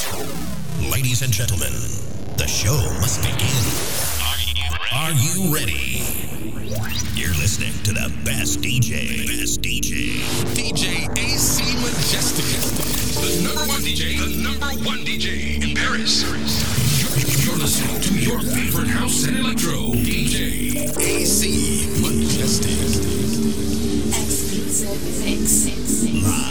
Ladies and gentlemen, the show must begin. Are you ready? You're listening to the best DJ. Best DJ. DJ AC Majestic. The number one DJ. The number one DJ in Paris. You're, you're listening to your favorite house and electro. DJ AC Majestic. Exclusive mix. Live.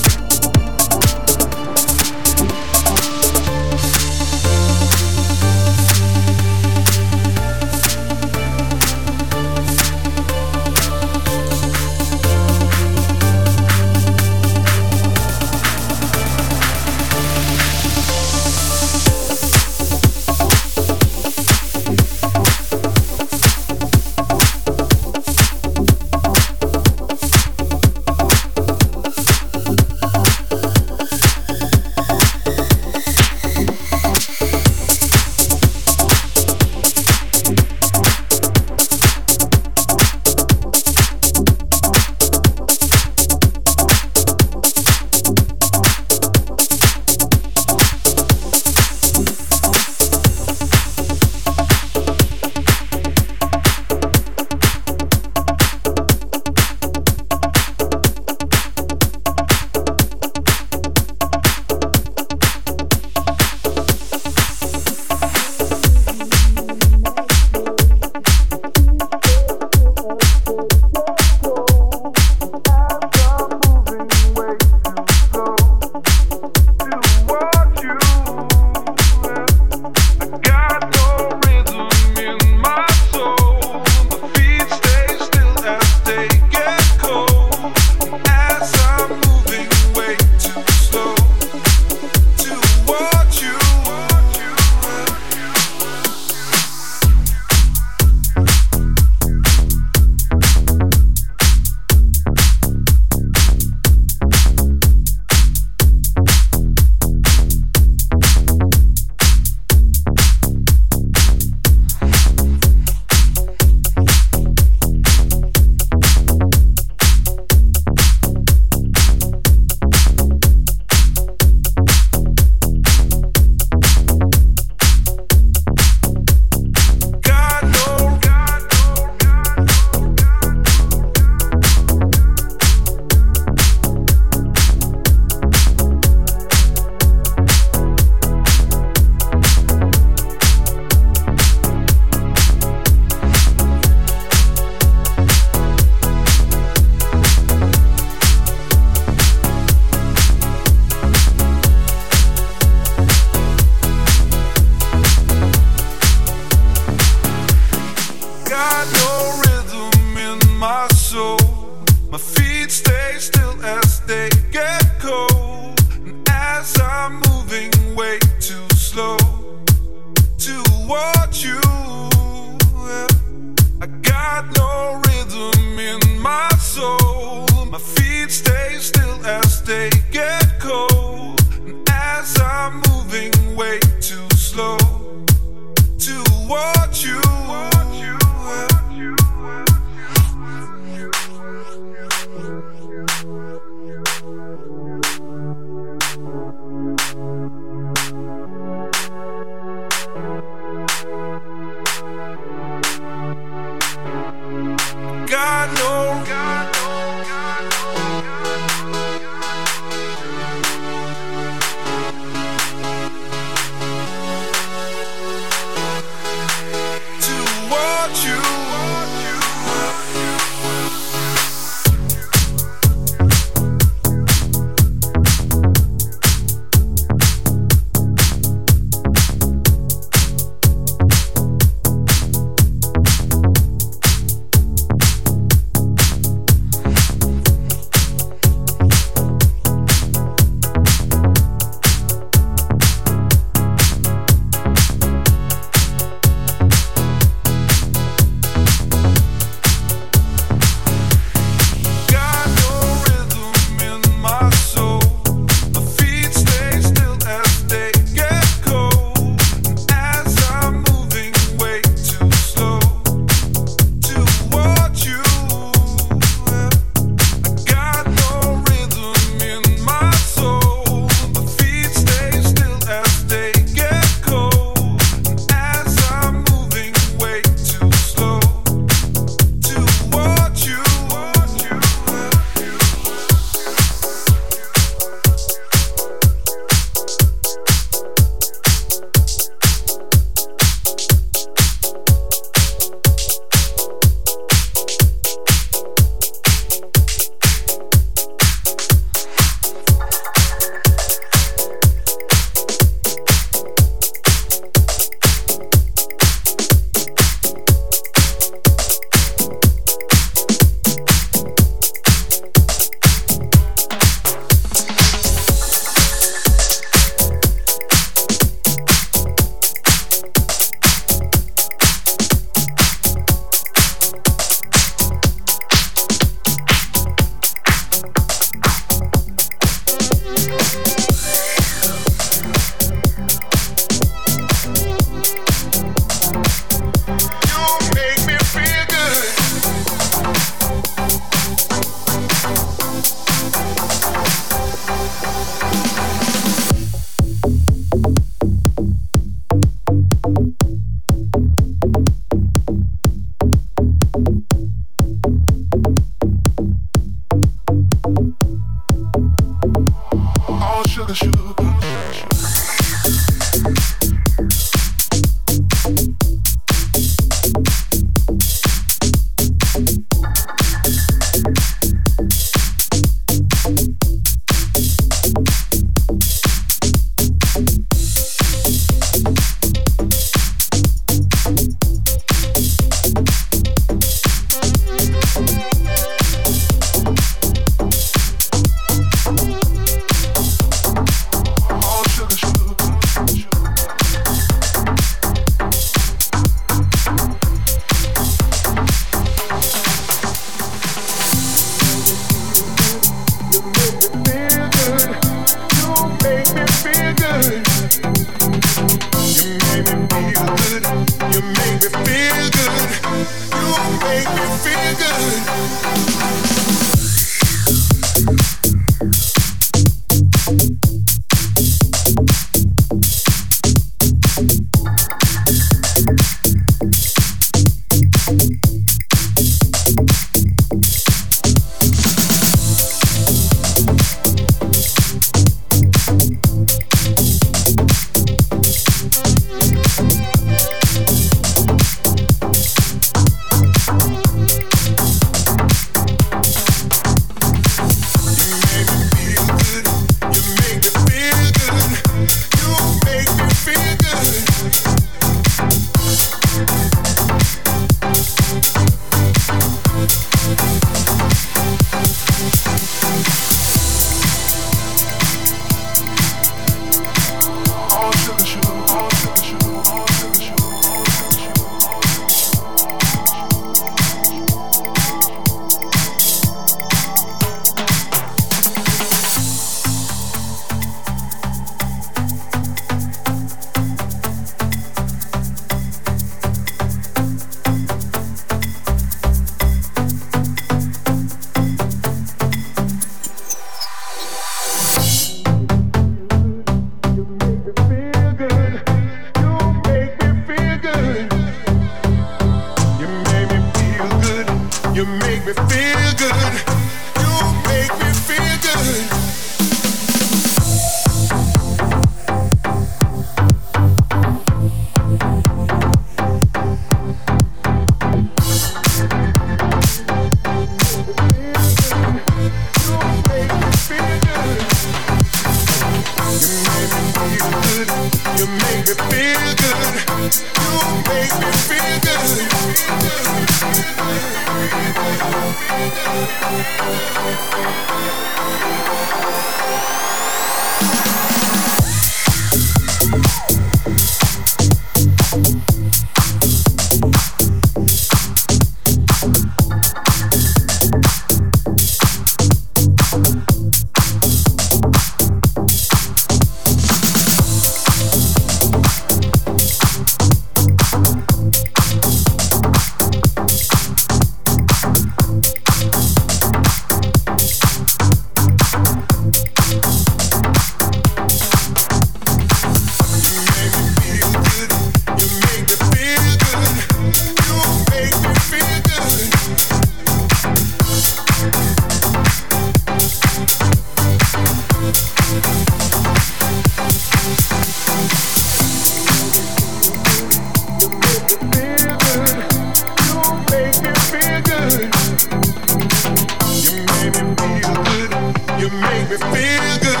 make me feel good.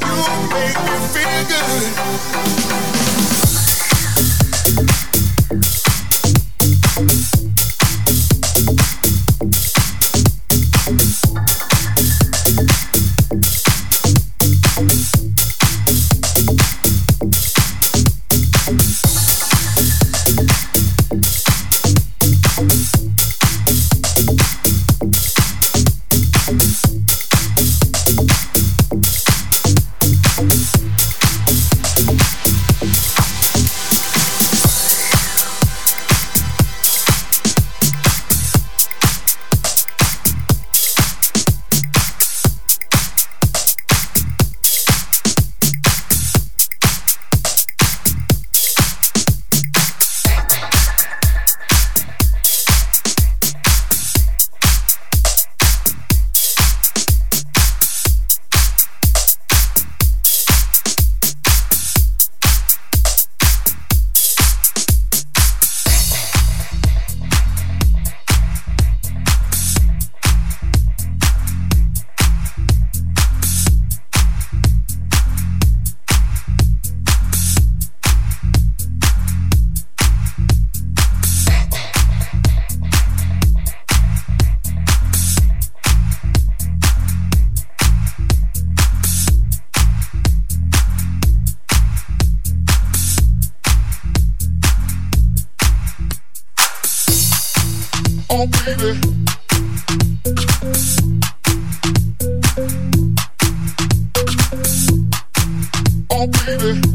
You make me feel good. baby. Oh baby.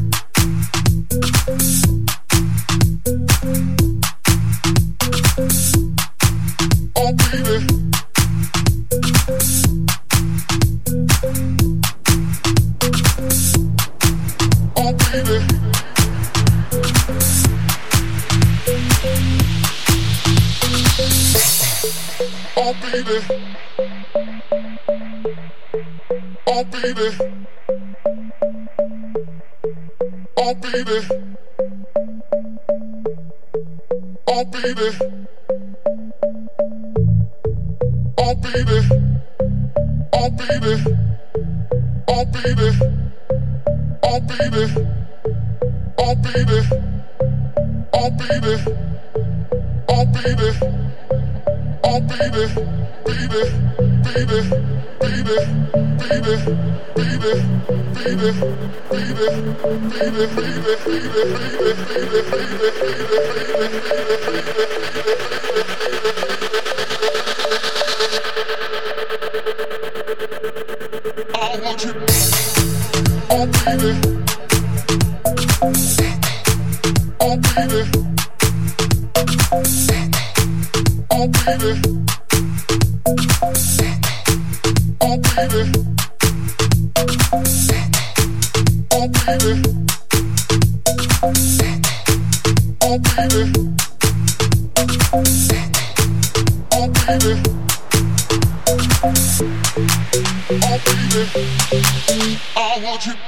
I want you.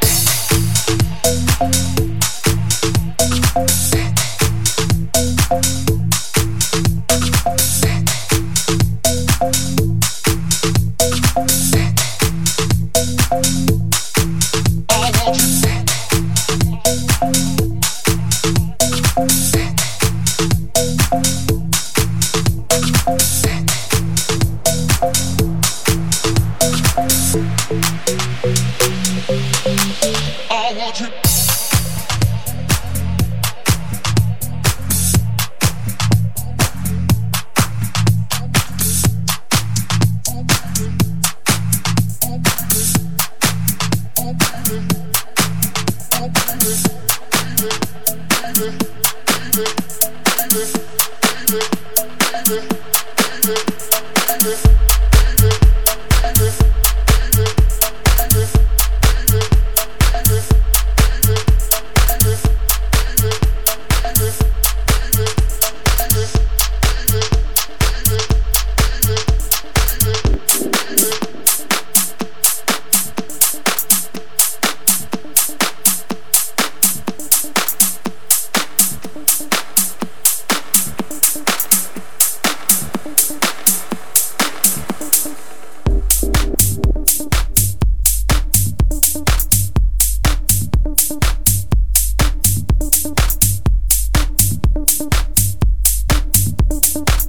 Thank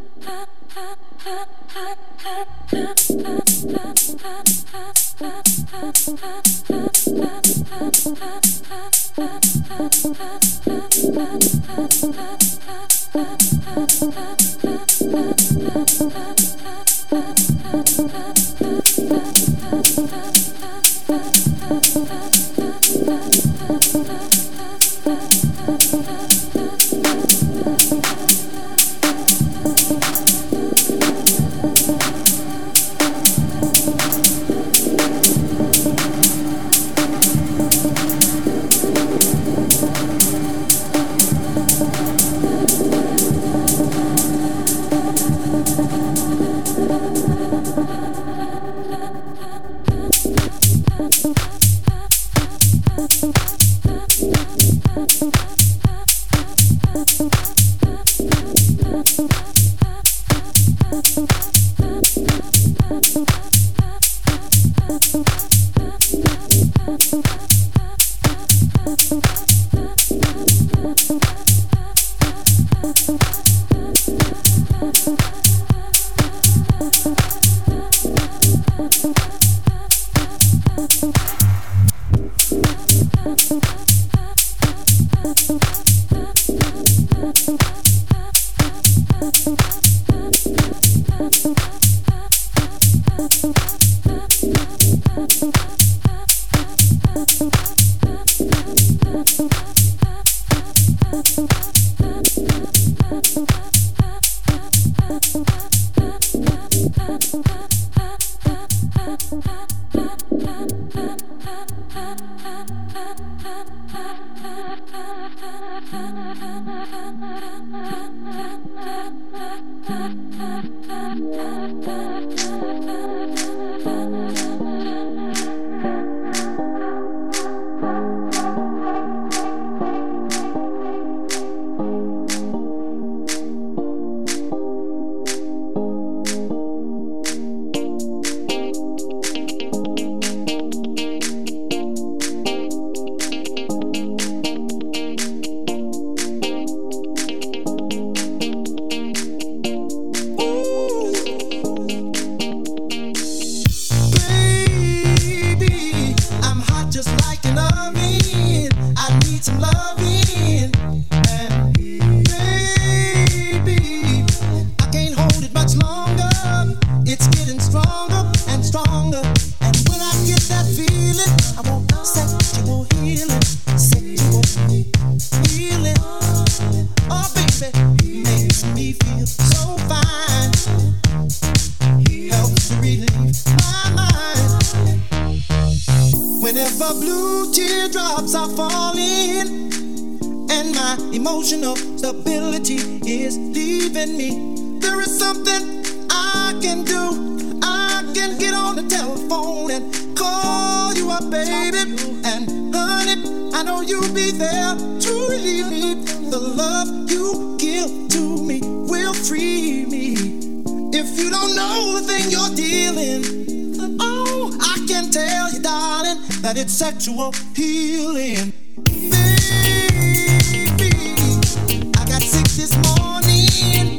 call you up, baby. And honey, I know you'll be there to relieve me. The love you give to me will free me. If you don't know the thing you're dealing, oh, I can tell you, darling, that it's sexual healing. Baby, I got sick this morning.